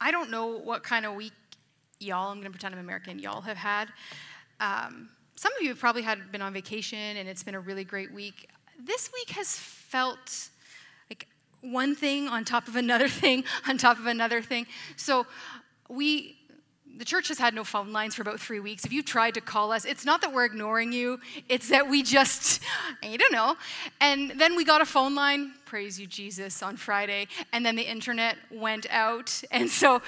I don't know what kind of week y'all, I'm going to pretend I'm American, y'all have had. Um, some of you have probably had been on vacation and it's been a really great week. This week has felt like one thing on top of another thing on top of another thing. So we the church has had no phone lines for about three weeks. If you tried to call us, it's not that we're ignoring you, it's that we just, I don't know. And then we got a phone line, praise you, Jesus, on Friday, and then the internet went out. And so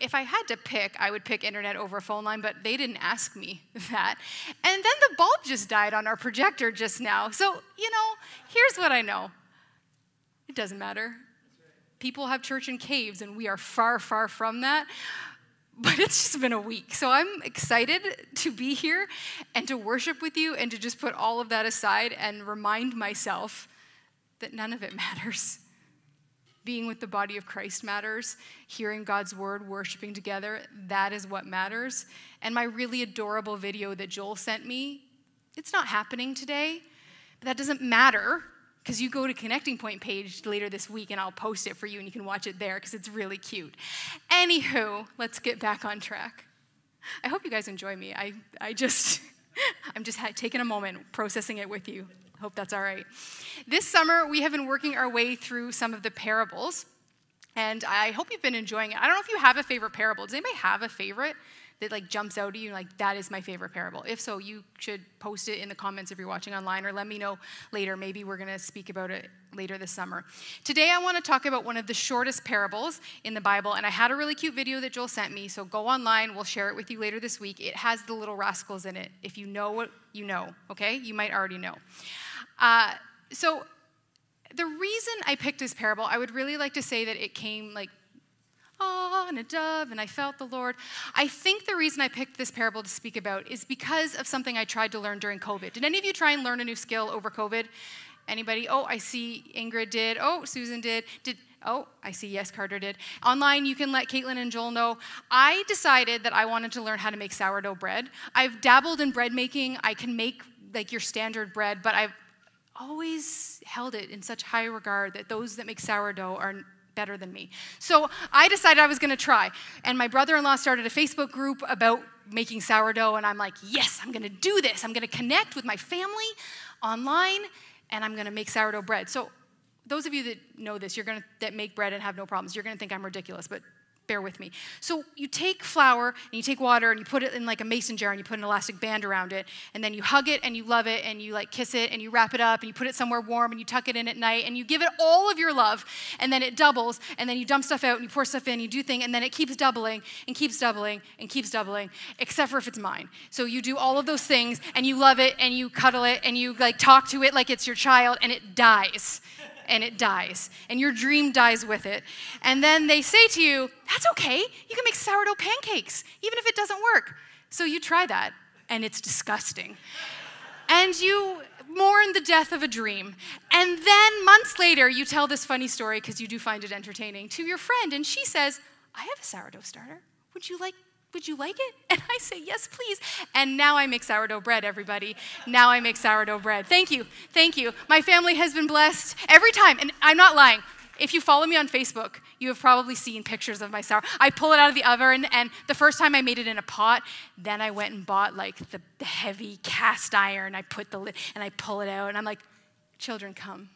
if I had to pick, I would pick internet over a phone line, but they didn't ask me that. And then the bulb just died on our projector just now. So, you know, here's what I know it doesn't matter. People have church in caves, and we are far, far from that but it's just been a week. So I'm excited to be here and to worship with you and to just put all of that aside and remind myself that none of it matters. Being with the body of Christ matters. Hearing God's word, worshiping together, that is what matters. And my really adorable video that Joel sent me, it's not happening today, but that doesn't matter because you go to Connecting Point page later this week and I'll post it for you and you can watch it there because it's really cute. Anywho, let's get back on track. I hope you guys enjoy me. I, I just, I'm just taking a moment processing it with you. Hope that's all right. This summer, we have been working our way through some of the parables, and I hope you've been enjoying it. I don't know if you have a favorite parable. Does anybody have a favorite? That like jumps out at you like that is my favorite parable. If so you should post it in the comments if you're watching online or let me know later. Maybe we're going to speak about it later this summer. Today i want to talk about one of the shortest parables in the bible and i had a really cute video that joel sent me so go online. We'll share it with you later this week. It has the little rascals in it. If you know what you know okay? You might already know. Uh, so the reason i picked this parable i would really like to say that it came like ah, and a dove, and I felt the Lord. I think the reason I picked this parable to speak about is because of something I tried to learn during COVID. Did any of you try and learn a new skill over COVID? Anybody? Oh, I see Ingrid did. Oh, Susan did. Did Oh, I see. Yes, Carter did. Online, you can let Caitlin and Joel know. I decided that I wanted to learn how to make sourdough bread. I've dabbled in bread making. I can make like your standard bread, but I've always held it in such high regard that those that make sourdough are better than me. So I decided I was going to try. And my brother in law started a Facebook group about making sourdough. And I'm like, yes, I'm going to do this. I'm going to connect with my family online and I'm going to make sourdough bread. So those of you that know this, you're going to that make bread and have no problems, you're going to think I'm ridiculous, but bear with me. So you take flour and you take water and you put it in like a mason jar and you put an elastic band around it and then you hug it and you love it and you like kiss it and you wrap it up and you put it somewhere warm and you tuck it in at night and you give it all of your love and then it doubles and then you dump stuff out and you pour stuff in, you do thing and then it keeps doubling and keeps doubling and keeps doubling except for if it's mine. So you do all of those things and you love it and you cuddle it and you like talk to it like it's your child and it dies and it dies, and your dream dies with it. And then they say to you, That's okay, you can make sourdough pancakes, even if it doesn't work. So you try that, and it's disgusting. And you mourn the death of a dream. And then months later, you tell this funny story because you do find it entertaining to your friend, and she says, I have a sourdough starter. Would you like would you like it? And I say, Yes, please. And now I make sourdough bread, everybody. Now I make sourdough bread. Thank you. Thank you. My family has been blessed every time. And I'm not lying. If you follow me on Facebook, you have probably seen pictures of my sour. I pull it out of the oven, and the first time I made it in a pot, then I went and bought like the, the heavy cast iron. I put the lid, and I pull it out, and I'm like, children, come.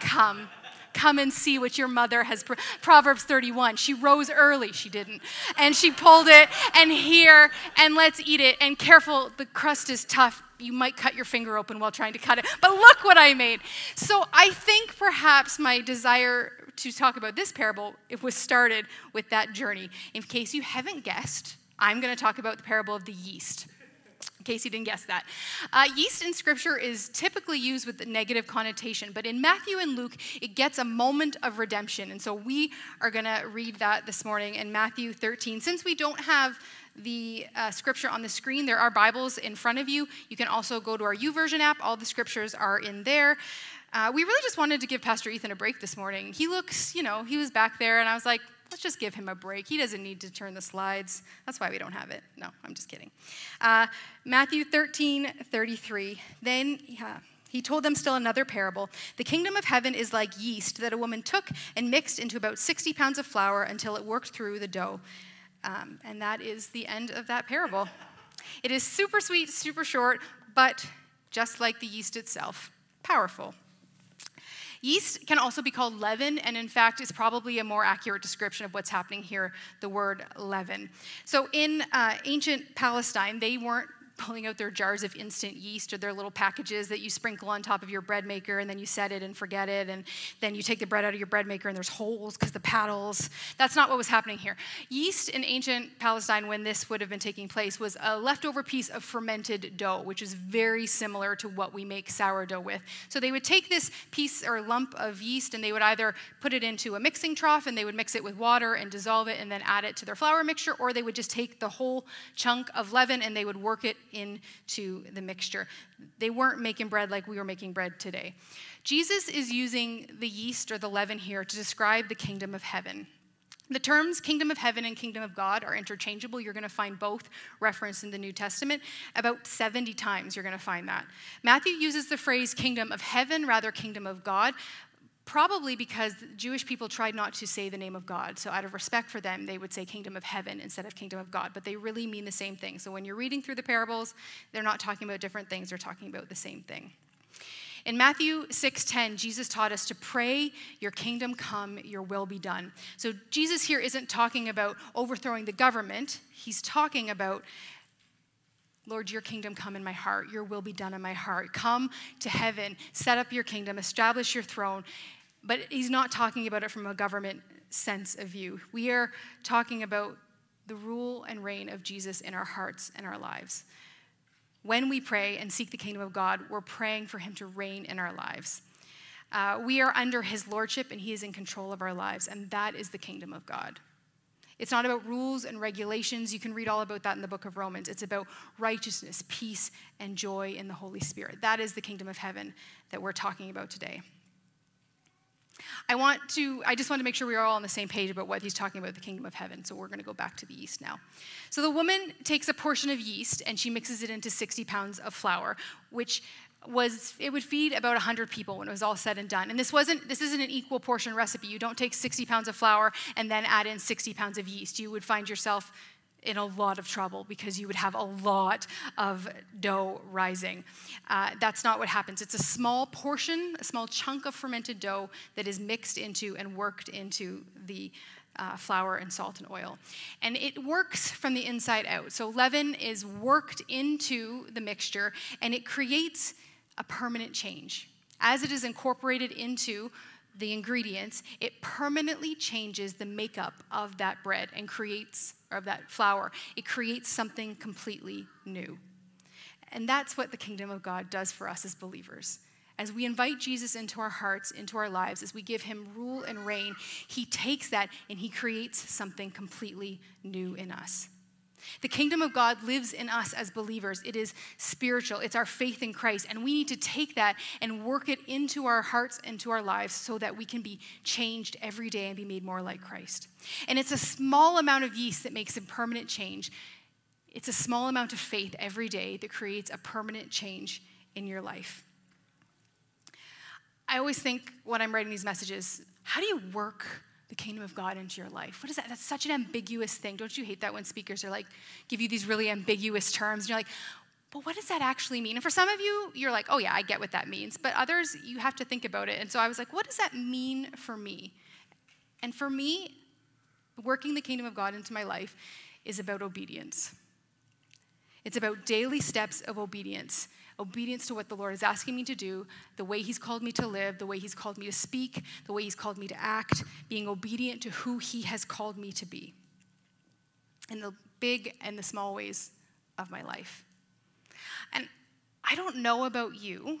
come. Come and see what your mother has. Proverbs 31. She rose early. She didn't. And she pulled it, and here, and let's eat it. And careful, the crust is tough. You might cut your finger open while trying to cut it. But look what I made. So I think perhaps my desire to talk about this parable it was started with that journey. In case you haven't guessed, I'm going to talk about the parable of the yeast case you didn't guess that. Uh, yeast in Scripture is typically used with a negative connotation, but in Matthew and Luke, it gets a moment of redemption. And so we are going to read that this morning in Matthew 13. Since we don't have the uh, scripture on the screen. There are Bibles in front of you. You can also go to our YouVersion app. All the scriptures are in there. Uh, we really just wanted to give Pastor Ethan a break this morning. He looks, you know, he was back there, and I was like, Let's just give him a break. He doesn't need to turn the slides. That's why we don't have it. No, I'm just kidding. Uh, Matthew 13, 33. Then, yeah, He told them still another parable. The kingdom of heaven is like yeast that a woman took and mixed into about 60 pounds of flour until it worked through the dough. Um, and that is the end of that parable. It is super sweet, super short, but just like the yeast itself, powerful. Yeast can also be called leaven, and in fact, is probably a more accurate description of what's happening here the word leaven. So, in uh, ancient Palestine, they weren't pulling out their jars of instant yeast or their little packages that you sprinkle on top of your bread maker and then you set it and forget it. And then you take the bread out of your bread maker and there's holes because the paddles. That's not what was happening here. Yeast in ancient palestine when this would have been taking place was a leftover piece of fermented dough which is very similar to what we make sourdough with. So they would take this piece or lump of yeast and they would either put it into a mixing trough and they would mix it with water and dissolve it and then add it to their flour mixture or they would just take the whole chunk of leaven and they would work it into the mixture. They weren't making bread like we were making bread today. Jesus is using the yeast or the leaven here to describe the kingdom of heaven. The terms kingdom of heaven and kingdom of God are interchangeable. You're going to find both referenced in the New Testament. About 70 times you're going to find that. Matthew uses the phrase kingdom of heaven, rather kingdom of God, Probably because Jewish people tried not to say the name of God. So, out of respect for them, they would say kingdom of heaven instead of kingdom of God. But they really mean the same thing. So, when you're reading through the parables, they're not talking about different things, they're talking about the same thing. In Matthew 6:10, Jesus taught us to pray, "Your kingdom come, your will be done." So Jesus here isn't talking about overthrowing the government. He's talking about Lord, your kingdom come in my heart. Your will be done in my heart. Come to heaven, set up your kingdom, establish your throne, but he's not talking about it from a government sense of view. We are talking about the rule and reign of Jesus in our hearts and our lives. When we pray and seek the kingdom of God, we're praying for him to reign in our lives. Uh, we are under his lordship and he is in control of our lives, and that is the kingdom of God. It's not about rules and regulations. You can read all about that in the book of Romans. It's about righteousness, peace, and joy in the Holy Spirit. That is the kingdom of heaven that we're talking about today. I want to, I just want to make sure we are all on the same page about what he's talking about the kingdom of heaven. So we're going to go back to the yeast now. So the woman takes a portion of yeast and she mixes it into 60 pounds of flour, which was it would feed about 100 people when it was all said and done and this wasn't this isn't an equal portion recipe you don't take 60 pounds of flour and then add in 60 pounds of yeast you would find yourself in a lot of trouble because you would have a lot of dough rising. Uh, that's not what happens. It's a small portion, a small chunk of fermented dough that is mixed into and worked into the uh, flour and salt and oil. And it works from the inside out. So leaven is worked into the mixture and it creates a permanent change. As it is incorporated into the ingredients, it permanently changes the makeup of that bread and creates, of that flower, It creates something completely new. And that's what the kingdom of God does for us as believers. As we invite Jesus into our hearts, into our lives, as we give him rule and reign, he takes that and he creates something completely new in us. The kingdom of God lives in us as believers. It is spiritual, it's our faith in Christ. And we need to take that and work it into our hearts and to our lives so that we can be changed every day and be made more like Christ. And it's a small amount of yeast that makes a permanent change. It's a small amount of faith every day that creates a permanent change in your life. I always think when I'm writing these messages, how do you work the kingdom of God into your life. What is that? That's such an ambiguous thing. Don't you hate that when speakers are like, give you these really ambiguous terms? And you're like, but what does that actually mean? And for some of you, you're like, oh yeah, I get what that means. But others, you have to think about it. And so I was like, what does that mean for me? And for me, working the kingdom of God into my life is about obedience. It's about daily steps of obedience obedience to what the Lord is asking me to do, the way He's called me to live, the way He's called me to speak, the way He's called me to act, being obedient to who He has called me to be in the big and the small ways of my life. And I don't know about you,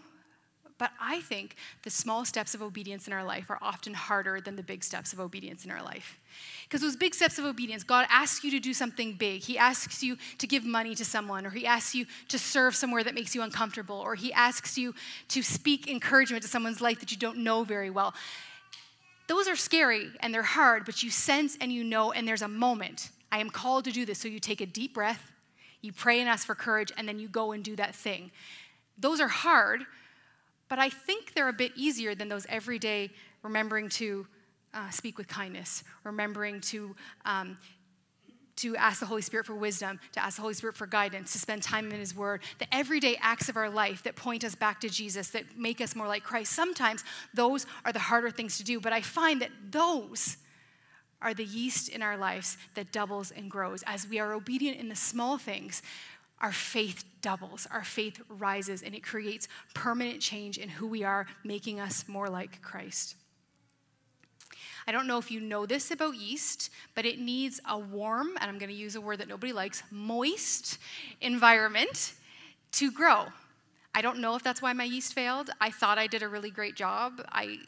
but I think the small steps of obedience in our life are often harder than the big steps of obedience in our life. Because those big steps of obedience, God asks you to do something big. He asks you to give money to someone, or He asks you to serve somewhere that makes you uncomfortable, or He asks you to speak encouragement to someone's life that you don't know very well. Those are scary and they're hard, but you sense and you know, and there's a moment. I am called to do this. So you take a deep breath, you pray and ask for courage, and then you go and do that thing. Those are hard, but I think they're a bit easier than those everyday remembering to uh, speak with kindness, remembering to um, to ask the Holy Spirit for wisdom, to ask the Holy Spirit for guidance, to spend time in His Word, the everyday acts of our life that point us back to Jesus, that make us more like Christ. Sometimes those are the harder things to do, but I find that those are the yeast in our lives that doubles and grows. As we are obedient in the small things, our faith doubles, our faith rises, and it creates permanent change in who we are, making us more like Christ. I don't know if you know this about yeast, but it needs a warm, and I'm going to use a word that nobody likes, moist environment to grow. I don't know if that's why my yeast failed. I thought I did a really great job. I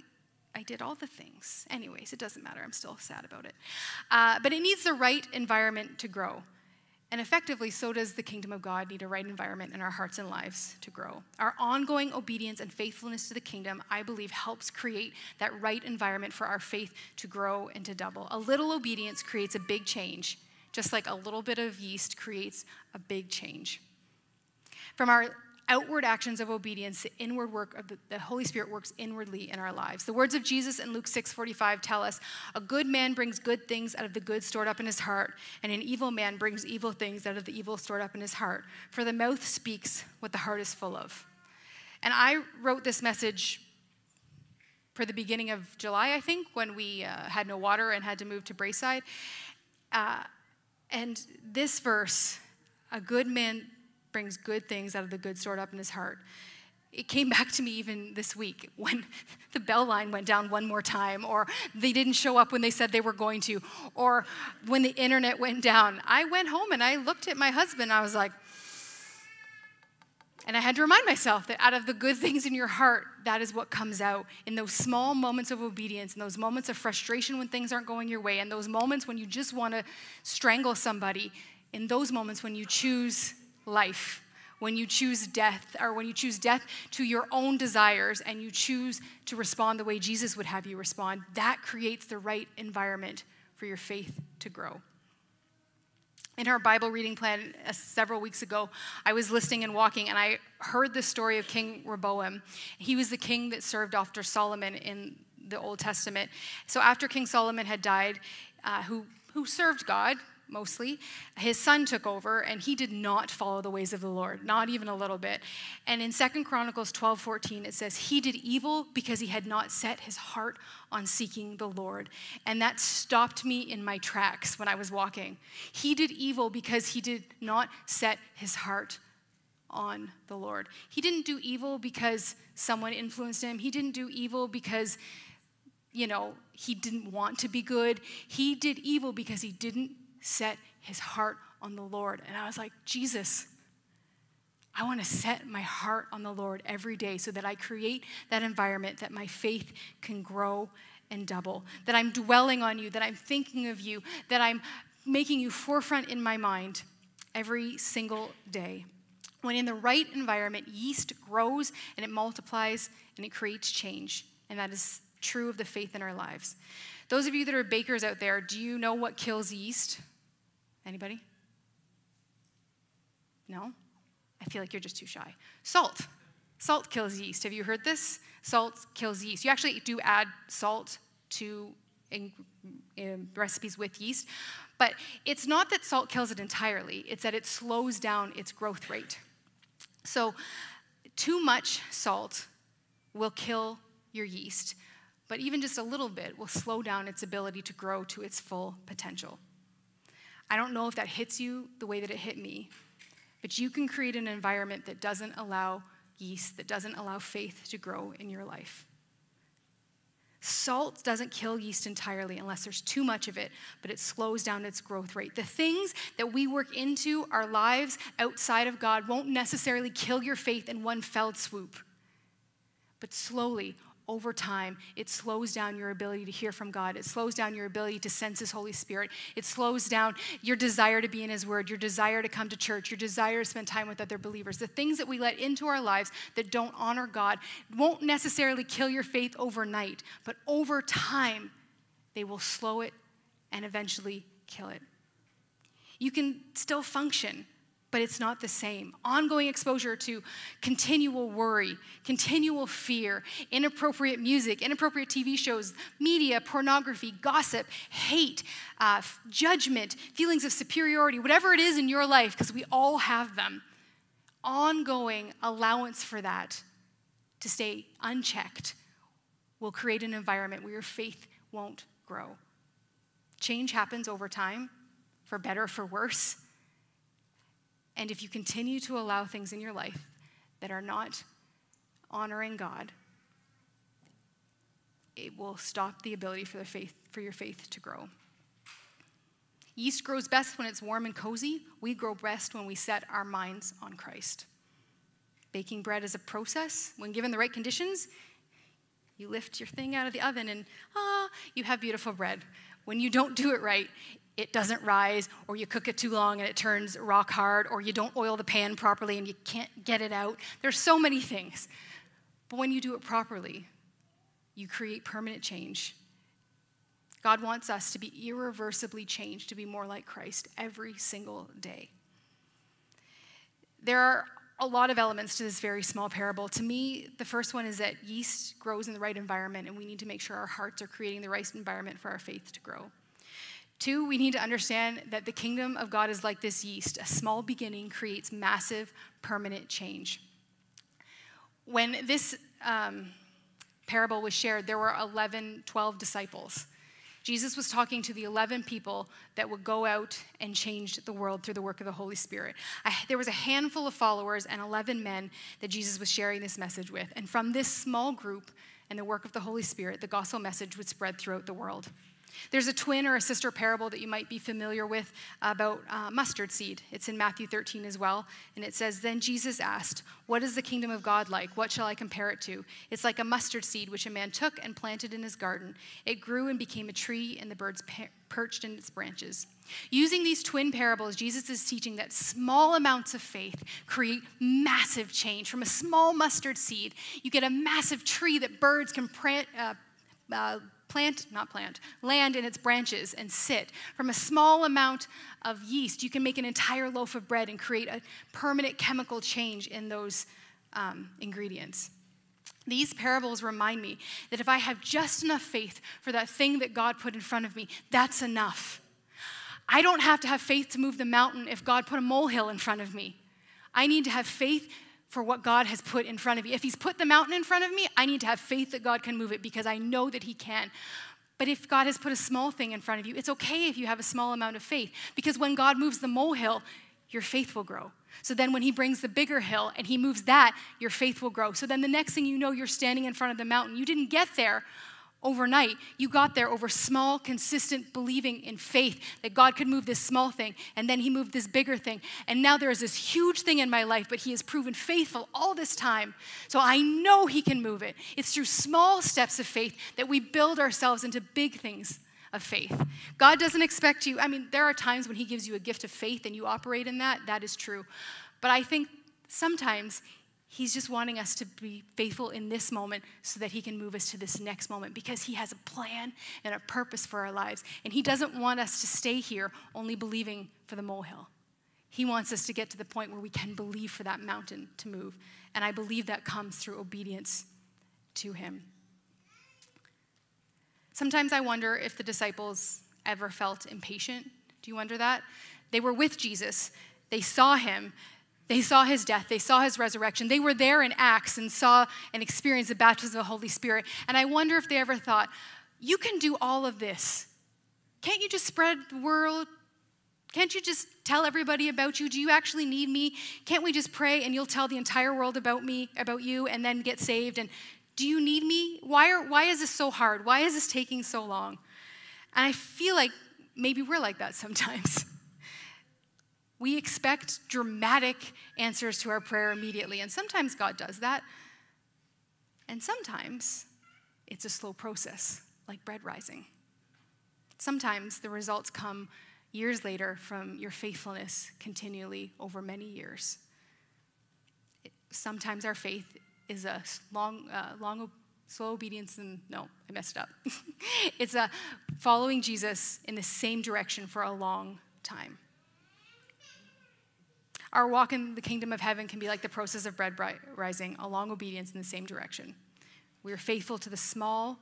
I did all the things. Anyways, it doesn't matter. I'm still sad about it. Uh, but it needs the right environment to grow. And effectively, so does the kingdom of God need a right environment in our hearts and lives to grow. Our ongoing obedience and faithfulness to the kingdom, I believe, helps create that right environment for our faith to grow and to double. A little obedience creates a big change, just like a little bit of yeast creates a big change. From our outward actions of obedience, the inward work of the, the, Holy Spirit works inwardly in our lives. The words of Jesus in Luke 6:45 tell us, "A good man brings good things out of the good stored up in his heart, and an evil man brings evil things out of the evil stored up in his heart. For the mouth speaks what the heart is full of." And I wrote this message for the beginning of July, I think, when we uh, had no water and had to move to Braeside. Uh, and this verse, "A good man brings good things out of the good stored up in his heart. It came back to me even this week when the bell line went down one more time, or they didn't show up when they said they were going to, or when the internet went down. I went home and I looked at my husband. I was like, and I had to remind myself that out of the good things in your heart, that is what comes out. In those small moments of obedience, in those moments of frustration when things aren't going your way, in those moments when you just want to strangle somebody, in those moments when you choose life. When you choose death, or when you choose death to your own desires and you choose to respond the way Jesus would have you respond, that creates the right environment for your faith to grow. In our Bible reading plan uh, several weeks ago, I was listening and walking, and I heard the story of King Rehoboam. He was the king that served after Solomon in the Old Testament. So after King Solomon had died, uh, who, who served God, mostly. His son took over and he did not follow the ways of the Lord, not even a little bit. And in Second Chronicles 12 14, it says, He did evil because he had not set his heart on seeking the Lord. And that stopped me in my tracks when I was walking. He did evil because he did not set his heart on the Lord. He didn't do evil because someone influenced him, he didn't do evil because you know, he didn't want to be good. He did evil because he didn't set his heart on the Lord. And I was like, Jesus, I want to set my heart on the Lord every day so that I create that environment that my faith can grow and double, that I'm dwelling on you, that I'm thinking of you, that I'm making you forefront in my mind every single day. When in the right environment, yeast grows and it multiplies and it creates change. And that is true of the faith in our lives. Those of you that are bakers out there, do you know what kills yeast? Anybody? No? I feel like you're just too shy. Salt. Salt kills yeast. Have you heard this? Salt kills yeast. You actually do add salt to in, in um, recipes with yeast, but it's not that salt kills it entirely, it's that it slows down its growth rate. So, too much salt will kill your yeast, but even just a little bit will slow down its ability to grow to its full potential. I don't know if that hits you the way that it hit me, but you can create an environment that doesn't allow yeast, that doesn't allow faith to grow in your life. Salt doesn't kill yeast entirely unless there's too much of it, but it slows down its growth rate. The things that we work into our lives outside of God won't necessarily kill your faith in one fell swoop, but slowly, over time, it slows down your ability to hear from God. It slows down your ability to sense His Holy Spirit. It slows down your desire to be in His Word, your desire to come to church, your desire to spend time with other believers. The things that we let into our lives that don't honor God won't necessarily kill your faith overnight, but over time, they will slow it and eventually kill it. You can still function but it's not the same. Ongoing exposure to continual worry, continual fear, inappropriate music, inappropriate TV shows, media, pornography, gossip, hate, uh, judgment, feelings of superiority, whatever it is in your life, because we all have them. Ongoing allowance for that to stay unchecked will create an environment where your faith won't grow. Change happens over time, for better or for worse. And if you continue to allow things in your life that are not honoring God, it will stop the ability for, the faith, for your faith to grow. Yeast grows best when it's warm and cozy. We grow best when we set our minds on Christ. Baking bread is a process. When given the right conditions, you lift your thing out of the oven and ah, you have beautiful bread. When you don't do it right, it doesn't rise, or you cook it too long and it turns rock hard, or you don't oil the pan properly and you can't get it out. There's so many things. But when you do it properly, you create permanent change. God wants us to be irreversibly changed, to be more like Christ every single day. There are a lot of elements to this very small parable. To me, the first one is that yeast grows in the right environment, and we need to make sure our hearts are creating the right environment for our faith to grow. Two, we need to understand that the kingdom of God is like this yeast. A small beginning creates massive, permanent change. When this um, parable was shared, there were 11, 12 disciples. Jesus was talking to the 11 people that would go out and change the world through the work of the Holy Spirit. I, there was a handful of followers and 11 men that Jesus was sharing this message with. And from this small group and the work of the Holy Spirit, the gospel message would spread throughout the world. There's a twin or a sister parable that you might be familiar with about uh, mustard seed. It's in Matthew 13 as well. And it says, Then Jesus asked, What is the kingdom of God like? What shall I compare it to? It's like a mustard seed which a man took and planted in his garden. It grew and became a tree, and the birds perched in its branches. Using these twin parables, Jesus is teaching that small amounts of faith create massive change. From a small mustard seed, you get a massive tree that birds can plant. Uh, uh, plant, not plant, land in its branches and sit. From a small amount of yeast, you can make an entire loaf of bread and create a permanent chemical change in those um, ingredients. These parables remind me that if I have just enough faith for that thing that God put in front of me, that's enough. I don't have to have faith to move the mountain if God put a molehill in front of me. I need to have faith for what God has put in front of me. If He's put the mountain in front of me, I need to have faith that God can move it because I know that He can. But if God has put a small thing in front of you, it's okay if you have a small amount of faith because when God moves the molehill, your faith will grow. So then, when he brings the bigger hill and he moves that, your faith will grow. So then, the next thing you know, you're standing in front of the mountain. You didn't get there overnight. You got there over small, consistent believing in faith that God could move this small thing, and then He moved this bigger thing. And now there is this huge thing in my life, but He has proven faithful all this time. So I know He can move it. It's through small steps of faith that we build ourselves into big things of faith. God doesn't expect you, I mean, there are times when He gives you a gift of faith and you operate in that. That is true. But I think sometimes He's just wanting us to be faithful in this moment so that He can move us to this next moment because He has a plan and a purpose for our lives. And He doesn't want us to stay here only believing for the molehill. He wants us to get to the point where we can believe for that mountain to move. And I believe that comes through obedience to Him. Sometimes I wonder if the disciples ever felt impatient. Do you wonder that? They were with Jesus, they saw Him, they saw his death, they saw his resurrection. They were there in Acts and saw and experienced the baptism of the Holy Spirit. And I wonder if they ever thought, you can do all of this. Can't you just spread the word? Can't you just tell everybody about you? Do you actually need me? Can't we just pray and you'll tell the entire world about me, about you, and then get saved? And do you need me? Why, are, why is this so hard? Why is this taking so long? And I feel like maybe we're like that sometimes. We expect dramatic answers to our prayer immediately, and sometimes God does that. And sometimes it's a slow process, like bread rising. Sometimes the results come years later from your faithfulness continually over many years. Sometimes our faith is a long, uh, long, slow obedience, and no, I messed up. it's a following Jesus in the same direction for a long time. Our walk in the kingdom of heaven can be like the process of bread rising, a long obedience in the same direction. We are faithful to the small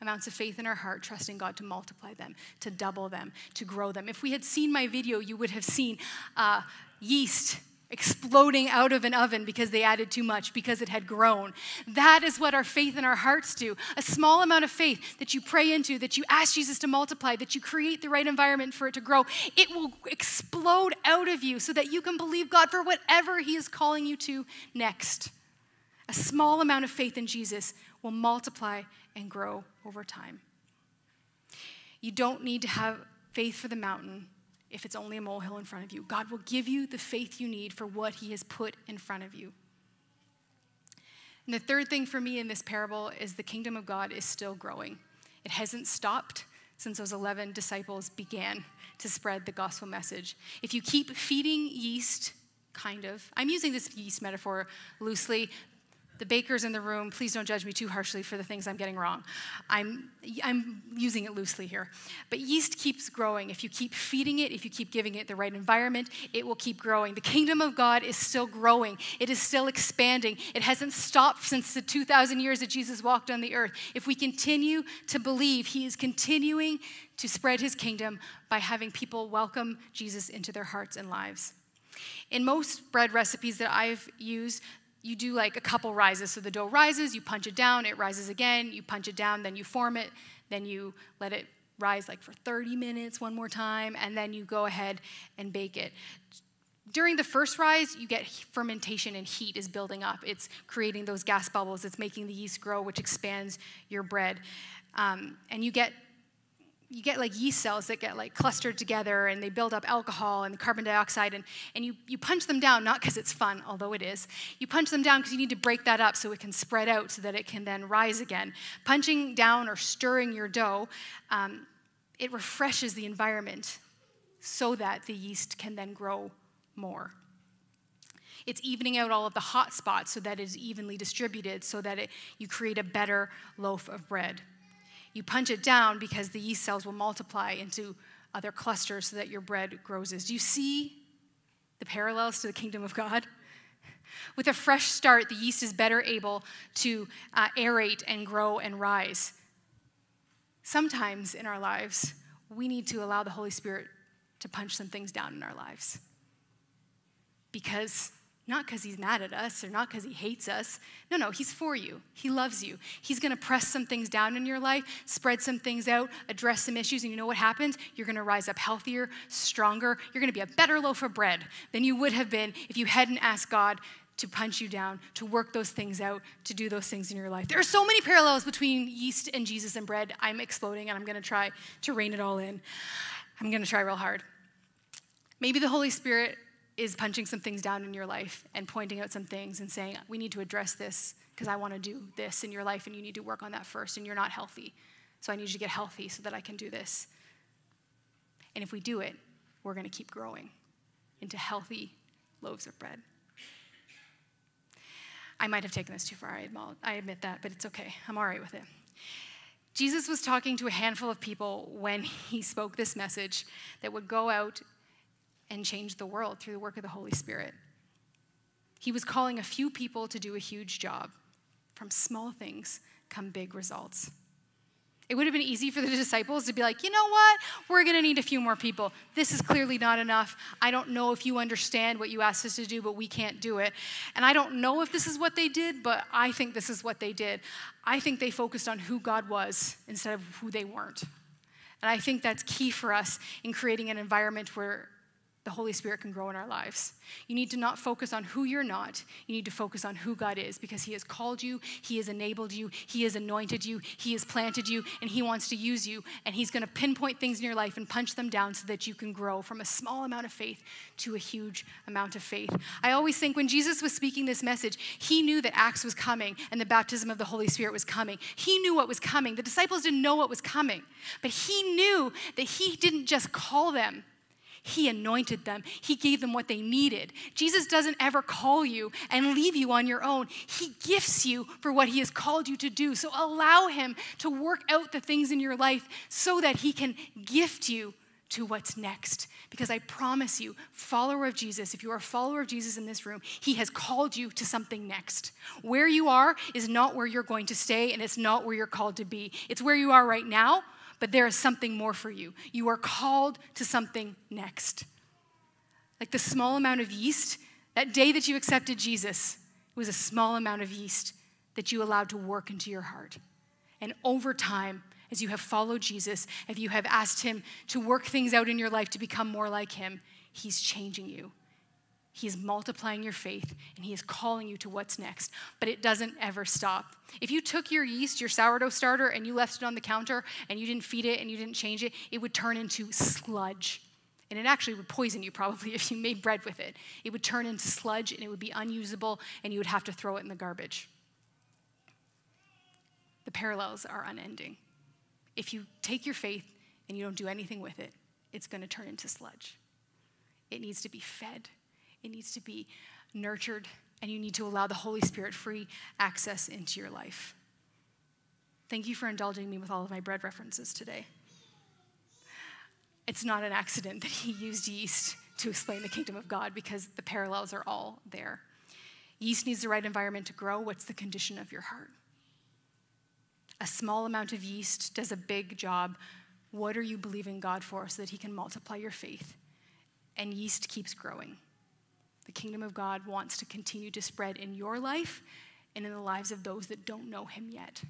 amounts of faith in our heart, trusting God to multiply them, to double them, to grow them. If we had seen my video, you would have seen uh, yeast exploding out of an oven because they added too much, because it had grown. That is what our faith in our hearts do. A small amount of faith that you pray into, that you ask Jesus to multiply, that you create the right environment for it to grow, it will explode out of you so that you can believe God for whatever He is calling you to next. A small amount of faith in Jesus will multiply and grow over time. You don't need to have faith for the mountain if it's only a molehill in front of you. God will give you the faith you need for what He has put in front of you. And the third thing for me in this parable is the kingdom of God is still growing. It hasn't stopped since those 11 disciples began to spread the gospel message. If you keep feeding yeast, kind of, I'm using this yeast metaphor loosely the bakers in the room, please don't judge me too harshly for the things I'm getting wrong. I'm, I'm using it loosely here. But yeast keeps growing. If you keep feeding it, if you keep giving it the right environment, it will keep growing. The kingdom of God is still growing, it is still expanding. It hasn't stopped since the 2,000 years that Jesus walked on the earth. If we continue to believe, He is continuing to spread His kingdom by having people welcome Jesus into their hearts and lives. In most bread recipes that I've used, you do like a couple rises. So the dough rises, you punch it down, it rises again, you punch it down, then you form it, then you let it rise like for 30 minutes one more time, and then you go ahead and bake it. During the first rise, you get fermentation and heat is building up. It's creating those gas bubbles, it's making the yeast grow, which expands your bread. Um, and you get you get like yeast cells that get like clustered together and they build up alcohol and carbon dioxide and, and you, you punch them down not because it's fun although it is. You punch them down because you need to break that up so it can spread out so that it can then rise again. Punching down or stirring your dough um, it refreshes the environment so that the yeast can then grow more. It's evening out all of the hot spots so that it is evenly distributed so that it, you create a better loaf of bread you punch it down because the yeast cells will multiply into other clusters so that your bread grows. Do you see the parallels to the kingdom of God? With a fresh start, the yeast is better able to uh, aerate and grow and rise. Sometimes in our lives, we need to allow the Holy Spirit to punch some things down in our lives because not because he's mad at us or not because he hates us. No, no, he's for you. He loves you. He's going to press some things down in your life, spread some things out, address some issues, and you know what happens? You're going to rise up healthier, stronger. You're going to be a better loaf of bread than you would have been if you hadn't asked God to punch you down, to work those things out, to do those things in your life. There are so many parallels between yeast and Jesus and bread. I'm exploding and I'm going to try to rein it all in. I'm going to try real hard. Maybe the Holy Spirit is punching some things down in your life and pointing out some things and saying, we need to address this because I want to do this in your life and you need to work on that first and you're not healthy. So I need you to get healthy so that I can do this. And if we do it, we're going to keep growing into healthy loaves of bread. I might have taken this too far, I admit that, but it's okay. I'm all right with it. Jesus was talking to a handful of people when he spoke this message that would go out and change the world through the work of the Holy Spirit. He was calling a few people to do a huge job. From small things come big results. It would have been easy for the disciples to be like, you know what? We're going to need a few more people. This is clearly not enough. I don't know if you understand what you asked us to do, but we can't do it. And I don't know if this is what they did, but I think this is what they did. I think they focused on who God was instead of who they weren't. And I think that's key for us in creating an environment where the Holy Spirit can grow in our lives. You need to not focus on who you're not. You need to focus on who God is because He has called you, He has enabled you, He has anointed you, He has planted you, and He wants to use you. And He's going to pinpoint things in your life and punch them down so that you can grow from a small amount of faith to a huge amount of faith. I always think when Jesus was speaking this message, He knew that Acts was coming and the baptism of the Holy Spirit was coming. He knew what was coming. The disciples didn't know what was coming, but He knew that He didn't just call them he anointed them, He gave them what they needed. Jesus doesn't ever call you and leave you on your own. He gifts you for what He has called you to do. So allow Him to work out the things in your life so that He can gift you to what's next. Because I promise you, follower of Jesus, if you are a follower of Jesus in this room, he has called you to something next. Where you are is not where you're going to stay, and it's not where you're called to be. It's where you are right now, but there is something more for you. You are called to something next. Like the small amount of yeast, that day that you accepted Jesus, it was a small amount of yeast that you allowed to work into your heart. And over time, as you have followed Jesus, if you have asked Him to work things out in your life to become more like Him, He's changing you. He is multiplying your faith and He is calling you to what's next. But it doesn't ever stop. If you took your yeast, your sourdough starter, and you left it on the counter and you didn't feed it and you didn't change it, it would turn into sludge. And it actually would poison you probably if you made bread with it. It would turn into sludge and it would be unusable and you would have to throw it in the garbage. The parallels are unending. If you take your faith and you don't do anything with it, it's going to turn into sludge. It needs to be fed, it needs to be nurtured, and you need to allow the Holy Spirit free access into your life. Thank you for indulging me with all of my bread references today. It's not an accident that he used yeast to explain the kingdom of God because the parallels are all there. Yeast needs the right environment to grow. What's the condition of your heart? A small amount of yeast does a big job. What are you believing God for so that He can multiply your faith? And yeast keeps growing. The kingdom of God wants to continue to spread in your life and in the lives of those that don't know Him yet.